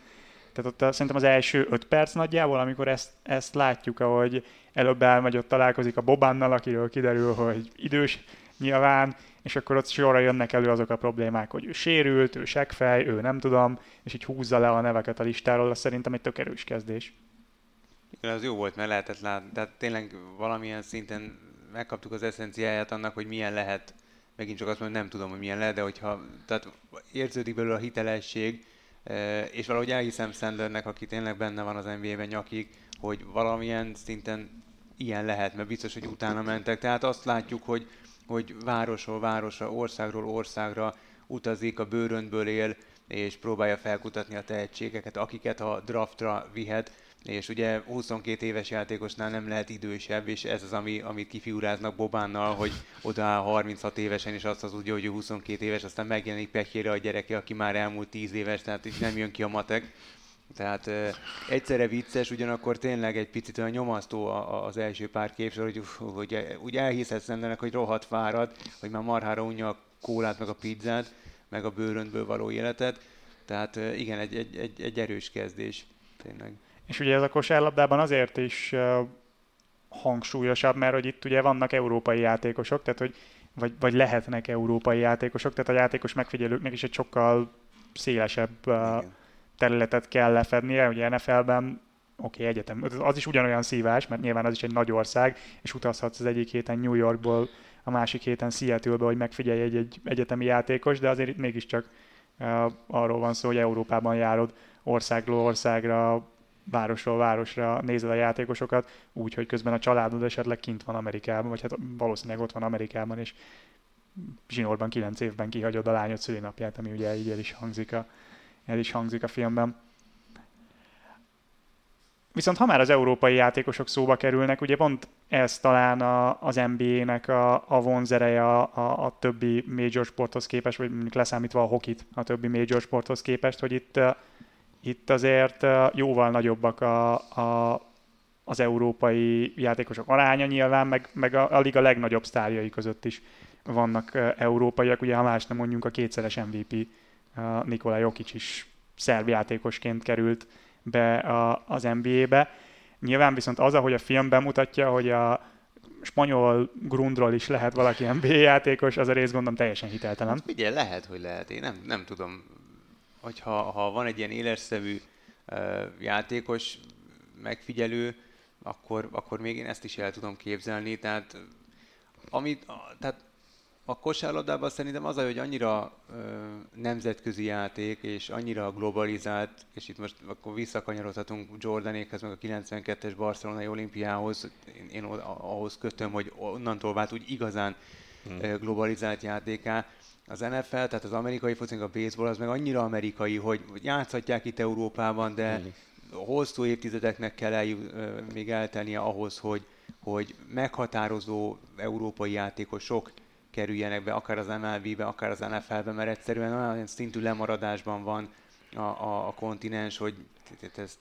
Tehát ott a, szerintem az első öt perc nagyjából, amikor ezt, ezt látjuk, ahogy előbb elmegy, ott találkozik a Bobánnal, akiről kiderül, hogy idős nyilván, és akkor ott sorra jönnek elő azok a problémák, hogy ő sérült, ő segfej, ő nem tudom, és így húzza le a neveket a listáról, az szerintem egy tök erős kezdés. Igen, az jó volt, mert lehetett látni, tehát tényleg valamilyen szinten megkaptuk az eszenciáját annak, hogy milyen lehet, megint csak azt mondom, nem tudom, hogy milyen lehet, de hogyha tehát érződik belőle a hitelesség, eh, és valahogy elhiszem Sandlernek, aki tényleg benne van az NBA-ben nyakig, hogy valamilyen szinten ilyen lehet, mert biztos, hogy utána mentek. Tehát azt látjuk, hogy, hogy városról városra, országról országra utazik, a bőröntből él, és próbálja felkutatni a tehetségeket, akiket a draftra vihet és ugye 22 éves játékosnál nem lehet idősebb, és ez az, ami, amit kifiguráznak Bobánnal, hogy oda 36 évesen, és azt az úgy, hogy 22 éves, aztán megjelenik pekjére a gyereke, aki már elmúlt 10 éves, tehát így nem jön ki a matek. Tehát uh, egyszerre vicces, ugyanakkor tényleg egy picit olyan nyomasztó az első pár képsor, hogy, hogy úgy elhiszed ennek, hogy rohadt fárad, hogy már marhára unja a kólát, meg a pizzát, meg a bőröntből való életet. Tehát igen, egy, egy, egy, egy erős kezdés, tényleg. És ugye ez a kosárlabdában azért is hangsúlyosabb, mert hogy itt ugye vannak európai játékosok, tehát hogy vagy, vagy lehetnek európai játékosok, tehát a játékos megfigyelőknek is egy sokkal szélesebb területet kell lefednie. Ugye NFL-ben oké, okay, egyetem, az is ugyanolyan szívás, mert nyilván az is egy nagy ország, és utazhatsz az egyik héten New Yorkból, a másik héten Seattle-be, hogy megfigyelj egy, egy egyetemi játékos, de azért itt mégiscsak uh, arról van szó, hogy Európában járod országról országra, városról városra nézed a játékosokat, úgy, hogy közben a családod esetleg kint van Amerikában, vagy hát valószínűleg ott van Amerikában, és zsinórban kilenc évben kihagyod a lányod szülinapját, ami ugye így el is hangzik a, el is hangzik a filmben. Viszont ha már az európai játékosok szóba kerülnek, ugye pont ez talán a, az NBA-nek a, a vonzereje a, a, a többi major sporthoz képest, vagy mondjuk leszámítva a hokit a többi major sporthoz képest, hogy itt itt azért jóval nagyobbak a, a, az európai játékosok aránya nyilván, meg, meg a, a liga legnagyobb sztárjai között is vannak európaiak. Ugye ha más nem mondjunk, a kétszeres MVP Nikola Jokic is szerb játékosként került be a, az NBA-be. Nyilván viszont az, ahogy a film bemutatja, hogy a spanyol grundról is lehet valaki NBA játékos, az a rész gondolom teljesen hiteltelen. Hát ugye lehet, hogy lehet. Én nem, nem tudom hogyha ha van egy ilyen éleszszemű uh, játékos megfigyelő, akkor, akkor még én ezt is el tudom képzelni. Tehát, amit, tehát a kosárlabdában szerintem az, hogy annyira ö, nemzetközi játék, és annyira globalizált, és itt most akkor visszakanyarodhatunk Jordanékhez, meg a 92-es barcelonai olimpiához, én, én ahhoz kötöm, hogy onnantól vált úgy igazán hmm. globalizált játéká az NFL, tehát az amerikai foci, a baseball, az meg annyira amerikai, hogy játszhatják itt Európában, de hosszú évtizedeknek kell el, még eltennie ahhoz, hogy, hogy meghatározó európai játékosok kerüljenek be, akár az MLB-be, akár az NFL-be, mert egyszerűen olyan szintű lemaradásban van a, a, a kontinens, hogy ezt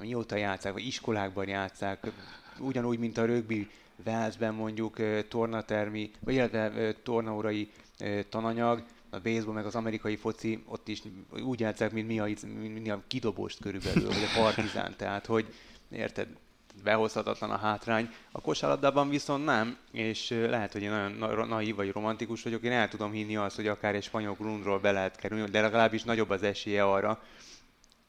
mióta játszák, vagy iskolákban játszák, ugyanúgy, mint a rögbi Velszben mondjuk tornatermi, vagy illetve tornaórai tananyag, a baseball meg az amerikai foci ott is úgy játszák, mint mi a, mint mi a kidobost körülbelül, vagy a partizán, *laughs* tehát hogy érted, behozhatatlan a hátrány. A kosárlabdában viszont nem, és lehet, hogy én nagyon naív vagy romantikus vagyok, én el tudom hinni azt, hogy akár egy spanyol grundról be lehet kerülni, de legalábbis nagyobb az esélye arra,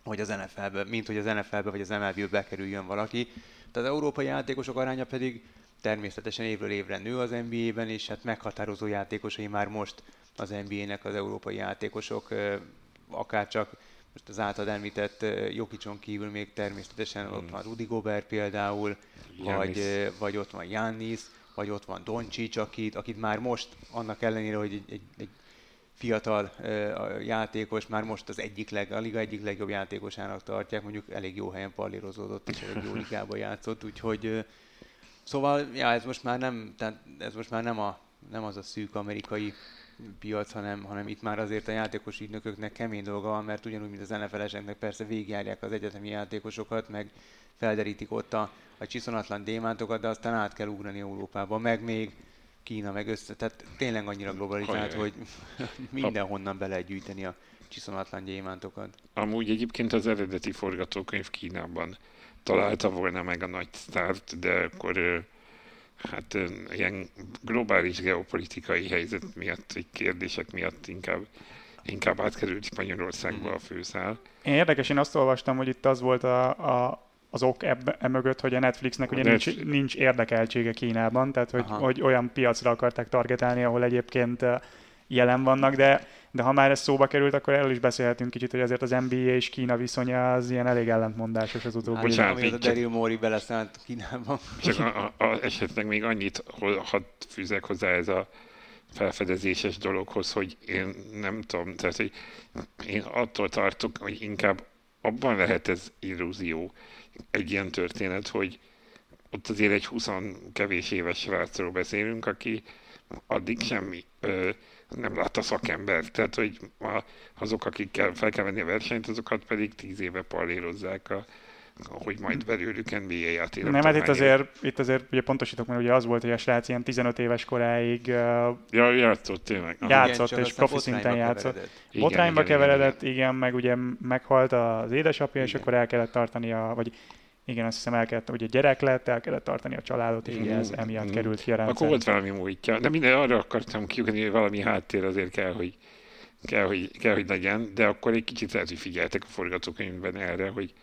hogy az NFL-be, mint hogy az NFL-be vagy az MLB-be bekerüljön valaki. Tehát az európai játékosok aránya pedig természetesen évről évre nő az NBA-ben, és hát meghatározó játékosai már most az NBA-nek az európai játékosok, akár csak most az által említett Jokicson kívül még természetesen ott van Rudy Gobert például, vagy, vagy ott van Jannis, vagy ott van Doncsics, akit, akit már most, annak ellenére, hogy egy, egy, egy fiatal uh, játékos, már most az egyik leg, a liga egyik legjobb játékosának tartják, mondjuk elég jó helyen pallírozódott, és elég jó *laughs* ligában játszott, úgyhogy uh, Szóval, ja, ez most már nem, tehát ez most már nem, a, nem az a szűk amerikai piac, hanem, hanem itt már azért a játékos ügynököknek kemény dolga van, mert ugyanúgy, mint az NFL-eseknek persze végigjárják az egyetemi játékosokat, meg felderítik ott a, a csiszonatlan démántokat, de aztán át kell ugrani Európába, meg még Kína, meg össze, tehát tényleg annyira globalizált, hogy *laughs* mindenhonnan be lehet gyűjteni a csiszonatlan gyémántokat. Amúgy egyébként az eredeti forgatókönyv Kínában találta volna meg a nagy sztárt, de akkor hát ilyen globális geopolitikai helyzet miatt, egy kérdések miatt inkább, inkább átkerült Spanyolországba a főszál. Én érdekes, én azt olvastam, hogy itt az volt a, a, az ok ebbe, e mögött, hogy a Netflixnek ugye A nincs, Netflix- nincs érdekeltsége Kínában, tehát hogy, Aha. hogy olyan piacra akarták targetálni, ahol egyébként jelen vannak, de, de ha már ez szóba került, akkor erről is beszélhetünk kicsit, hogy azért az NBA és Kína viszonya az ilyen elég ellentmondásos az utóbbi. Bocsánat, az a Daryl Morey beleszállt Kínában. Csak a, a, a, esetleg még annyit hadd fűzek hozzá ez a felfedezéses dologhoz, hogy én nem tudom, tehát hogy én attól tartok, hogy inkább abban lehet ez illúzió, egy ilyen történet, hogy ott azért egy 20 kevés éves srácról beszélünk, aki addig semmi ö, nem látta szakember. Tehát, hogy azok, akikkel fel kell venni a versenyt, azokat pedig 10 éve pallérozzák, a, hogy majd belőlük NBA játékot. Nem, hát itt azért, itt azért ugye pontosítok, mert ugye az volt, hogy a srác ilyen 15 éves koráig uh, Ja, játszott tényleg. Igen, játszott, csak és profi szinten játszott. keveredett. Igen, botrányba igen, igen, keveredett, igen, igen, meg ugye meghalt az édesapja, és Igen. akkor el kellett tartani a, vagy igen, azt hiszem el kellett, ugye gyerek lett, el kellett tartani a családot, és ugye ez emiatt Mhm. került ki a Akkor volt valami múltja. De minden arra akartam kiugrani, hogy valami háttér azért kell, hogy, kell, hogy, kell, hogy legyen, de akkor egy kicsit lehet, hogy figyeltek a forgatókönyvben erre, hogy,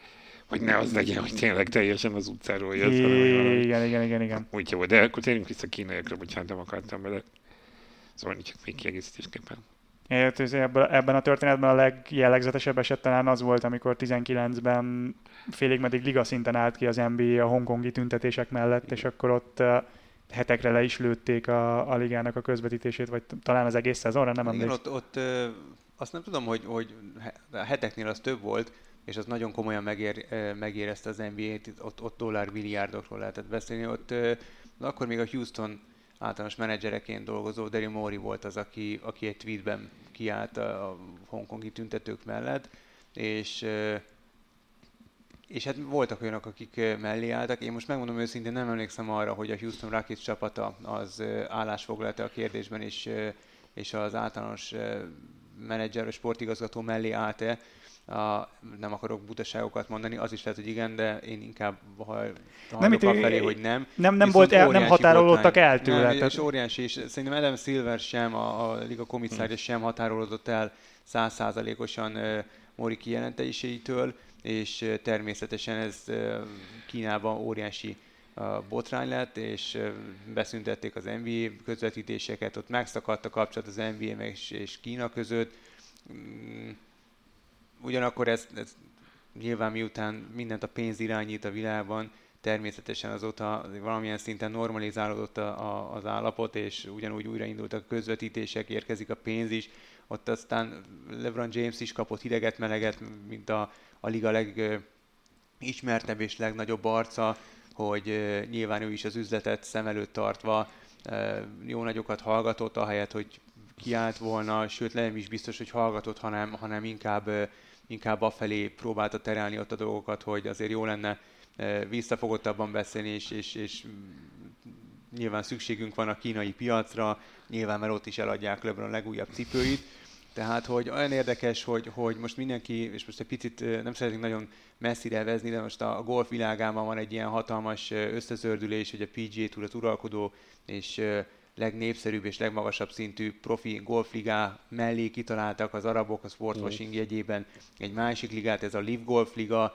hogy ne az legyen, hogy tényleg teljesen az utcáról jössz, valami Igen, igen, igen, igen. úgy jó. De akkor térjünk vissza a kínaiakra, bocsánat, nem akartam bele. Szóval csak még kiegészítésképpen. Ebben a történetben a legjellegzetesebb eset talán az volt, amikor 19-ben félig meddig liga szinten állt ki az NBA a hongkongi tüntetések mellett, és akkor ott hetekre le is lőtték a, a ligának a közvetítését, vagy talán az egész szezonra, nem emlékszem. ott, ott ö, azt nem tudom, hogy, hogy a heteknél az több volt, és az nagyon komolyan megér, megérezte az NBA-t, ott, ott dollármilliárdokról lehetett beszélni. Ott ö, akkor még a Houston általános menedzsereként dolgozó Daryl Morey volt az, aki, aki egy tweetben kiállt a, hongkongi tüntetők mellett, és és hát voltak olyanok, akik mellé álltak. Én most megmondom őszintén, nem emlékszem arra, hogy a Houston Rockets csapata az ö, állásfoglalta a kérdésben, és, ö, és az általános menedzser, sportigazgató mellé állt-e. A, nem akarok butaságokat mondani, az is lehet, hogy igen, de én inkább ha- hajlok itt- felé, hogy nem. Nem, nem, volt el, nem határolódtak el tőle. Nem, tehát- és óriási, és szerintem Adam Silver sem, a, a liga komisszárja sem határolódott el százszázalékosan uh, Mori kijelentéseitől, és természetesen ez Kínában óriási botrány lett, és beszüntették az NBA közvetítéseket, ott megszakadt a kapcsolat az NBA meg és, és Kína között. Mm, Ugyanakkor ez, ez nyilván miután mindent a pénz irányít a világban, természetesen azóta valamilyen szinten normalizálódott a, a, az állapot, és ugyanúgy újraindultak a közvetítések, érkezik a pénz is. Ott aztán LeBron James is kapott hideget, meleget, mint a, a liga legismertebb és legnagyobb arca, hogy ö, nyilván ő is az üzletet szem előtt tartva ö, jó nagyokat hallgatott, ahelyett, hogy kiállt volna, sőt nem is biztos, hogy hallgatott, hanem, hanem inkább, ö, inkább afelé próbálta terelni ott a dolgokat, hogy azért jó lenne ö, visszafogottabban beszélni, és, és, és nyilván szükségünk van a kínai piacra, nyilván mert ott is eladják LeBron legújabb cipőit, tehát, hogy olyan érdekes, hogy, hogy most mindenki, és most egy picit ö, nem szeretnénk nagyon messzire vezni, de most a golf világában van egy ilyen hatalmas ö, összezördülés, hogy a PGA Tour az uralkodó és legnépszerűbb és legmagasabb szintű profi golfligá mellé kitaláltak az arabok a sportwashing jegyében egy másik ligát, ez a Live Golf Liga,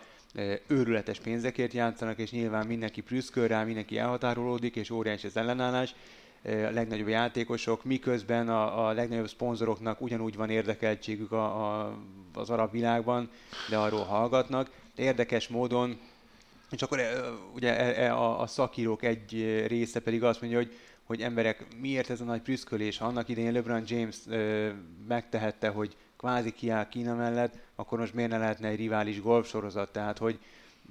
őrületes pénzekért játszanak, és nyilván mindenki prüszköl rá, mindenki elhatárolódik, és óriási az ellenállás. A legnagyobb játékosok, miközben a, a legnagyobb szponzoroknak ugyanúgy van érdekeltségük a, a, az arab világban, de arról hallgatnak. De érdekes módon, és akkor ugye e- e- a, a szakírók egy része pedig azt mondja, hogy hogy emberek, miért ez a nagy prüszkölés? Ha annak idején LeBron James ö, megtehette, hogy kvázi kiáll Kína mellett, akkor most miért ne lehetne egy rivális golf sorozat? Tehát, hogy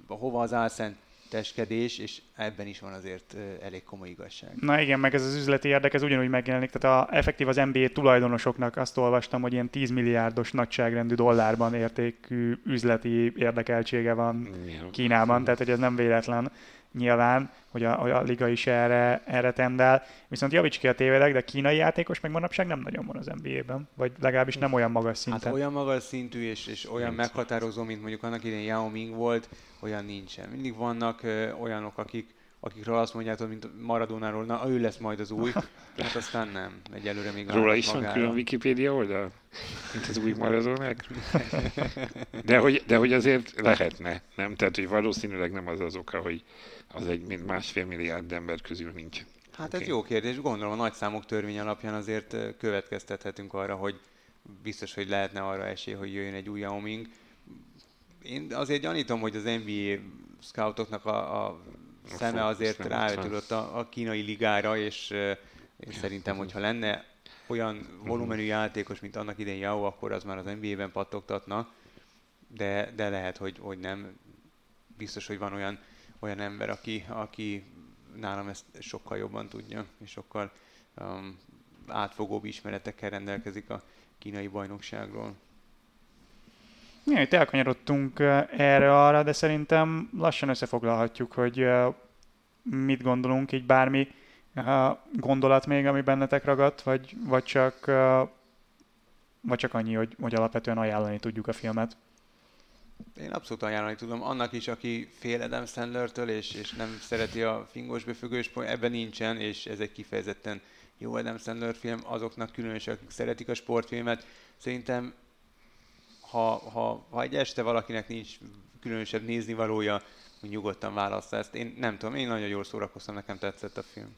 hova az álszenteskedés, és ebben is van azért elég komoly igazság. Na igen, meg ez az üzleti érdek, ez ugyanúgy megjelenik. Tehát a, effektív az NBA tulajdonosoknak azt olvastam, hogy ilyen 10 milliárdos nagyságrendű dollárban értékű üzleti érdekeltsége van Ja. Kínában, tehát hogy ez nem véletlen. Nyilván, hogy a, a liga is erre, erre tendál. Viszont javíts ki a tévedek, de kínai játékos meg manapság nem nagyon van az NBA-ben, vagy legalábbis nem olyan magas szinten. Hát olyan magas szintű és, és olyan Nincs meghatározó, mint mondjuk annak idején Yao Ming volt, olyan nincsen. Mindig vannak ö, olyanok, akik akikről azt mondjátok, mint Maradonáról, na ő lesz majd az új, *laughs* hát aztán nem, egyelőre még Róla is van külön Wikipedia oldal, mint az új *laughs* Maradonák? *laughs* De hogy, de hogy azért lehetne, nem? Tehát, hogy valószínűleg nem az az oka, hogy az egy mint másfél milliárd ember közül nincs. Hát okay. ez jó kérdés. Gondolom a nagy számok törvény alapján azért következtethetünk arra, hogy biztos, hogy lehetne arra esély, hogy jöjjön egy új Yao Ming. Én azért gyanítom, hogy az NBA scoutoknak a, a szeme azért rávetődött a, a kínai ligára, és én szerintem, hogyha lenne olyan mhm. volumenű játékos, mint annak idején Yao, akkor az már az NBA-ben pattogtatna, de, de lehet, hogy, hogy nem. Biztos, hogy van olyan, olyan ember, aki, aki nálam ezt sokkal jobban tudja, és sokkal um, átfogóbb ismeretekkel rendelkezik a kínai bajnokságról. Ja, itt elkanyarodtunk erre-arra, de szerintem lassan összefoglalhatjuk, hogy mit gondolunk, így bármi gondolat még, ami bennetek ragadt, vagy, vagy, csak, vagy csak annyi, hogy, hogy alapvetően ajánlani tudjuk a filmet. Én abszolút ajánlani tudom. Annak is, aki fél Adam Sandler-től, és, és nem szereti a fingos befüggős ebben nincsen, és ez egy kifejezetten jó Adam Sandler film. Azoknak különösen, akik szeretik a sportfilmet, szerintem ha, ha, ha egy este valakinek nincs különösebb néznivalója, nyugodtan válassza ezt. Én nem tudom, én nagyon jól szórakoztam, nekem tetszett a film.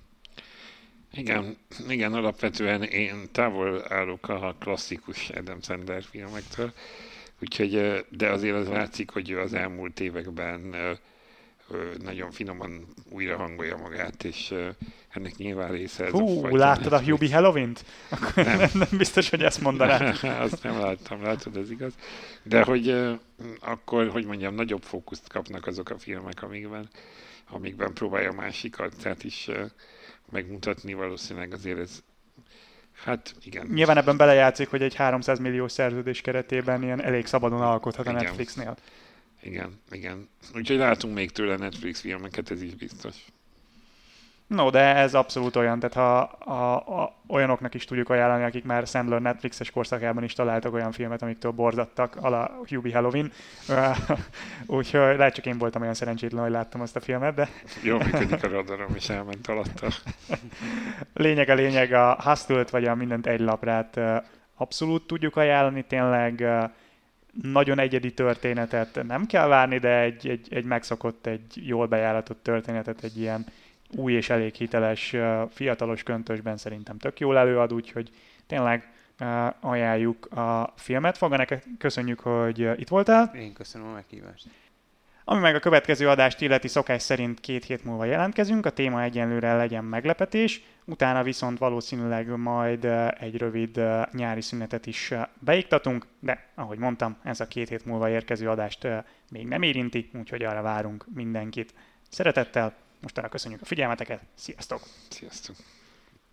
Igen, igen, alapvetően én távol állok a klasszikus Adam Sandler filmektől, úgyhogy, de azért az látszik, hogy az elmúlt években nagyon finoman újra hangolja magát, és ennek nyilván része ez Hú, a láttad a Hubie Halloween-t? Akkor nem. nem, biztos, hogy ezt mondanád. *laughs* Azt nem láttam, látod, ez igaz. De hogy akkor, hogy mondjam, nagyobb fókuszt kapnak azok a filmek, amikben, amikben próbálja a másik arcát is megmutatni, valószínűleg azért ez Hát igen. Nyilván ebben belejátszik, hogy egy 300 millió szerződés keretében ilyen elég szabadon alkothat a Netflixnél. Igen, igen. Úgyhogy látunk még tőle Netflix filmeket, ez is biztos. No, de ez abszolút olyan, tehát ha a, a, olyanoknak is tudjuk ajánlani, akik már Sandler Netflixes korszakában is találtak olyan filmet, amiktől borzadtak, a Hubie Halloween. *laughs* Úgyhogy lehet csak én voltam olyan szerencsétlen, hogy láttam azt a filmet, de... Jó, működik a radarom, és elment alatta. *laughs* lényeg a lényeg, a hustle vagy a mindent egy laprát abszolút tudjuk ajánlani, tényleg nagyon egyedi történetet nem kell várni, de egy, egy, egy megszokott, egy jól bejáratott történetet, egy ilyen új és elég hiteles fiatalos köntösben szerintem tök jól előad, úgyhogy tényleg ajánljuk a filmet. Foga, neked köszönjük, hogy itt voltál. Én köszönöm a meghívást. Ami meg a következő adást illeti szokás szerint két hét múlva jelentkezünk, a téma egyenlőre legyen meglepetés, utána viszont valószínűleg majd egy rövid nyári szünetet is beiktatunk, de ahogy mondtam, ez a két hét múlva érkező adást még nem érinti, úgyhogy arra várunk mindenkit. Szeretettel, mostanra köszönjük a figyelmeteket, sziasztok! Sziasztok!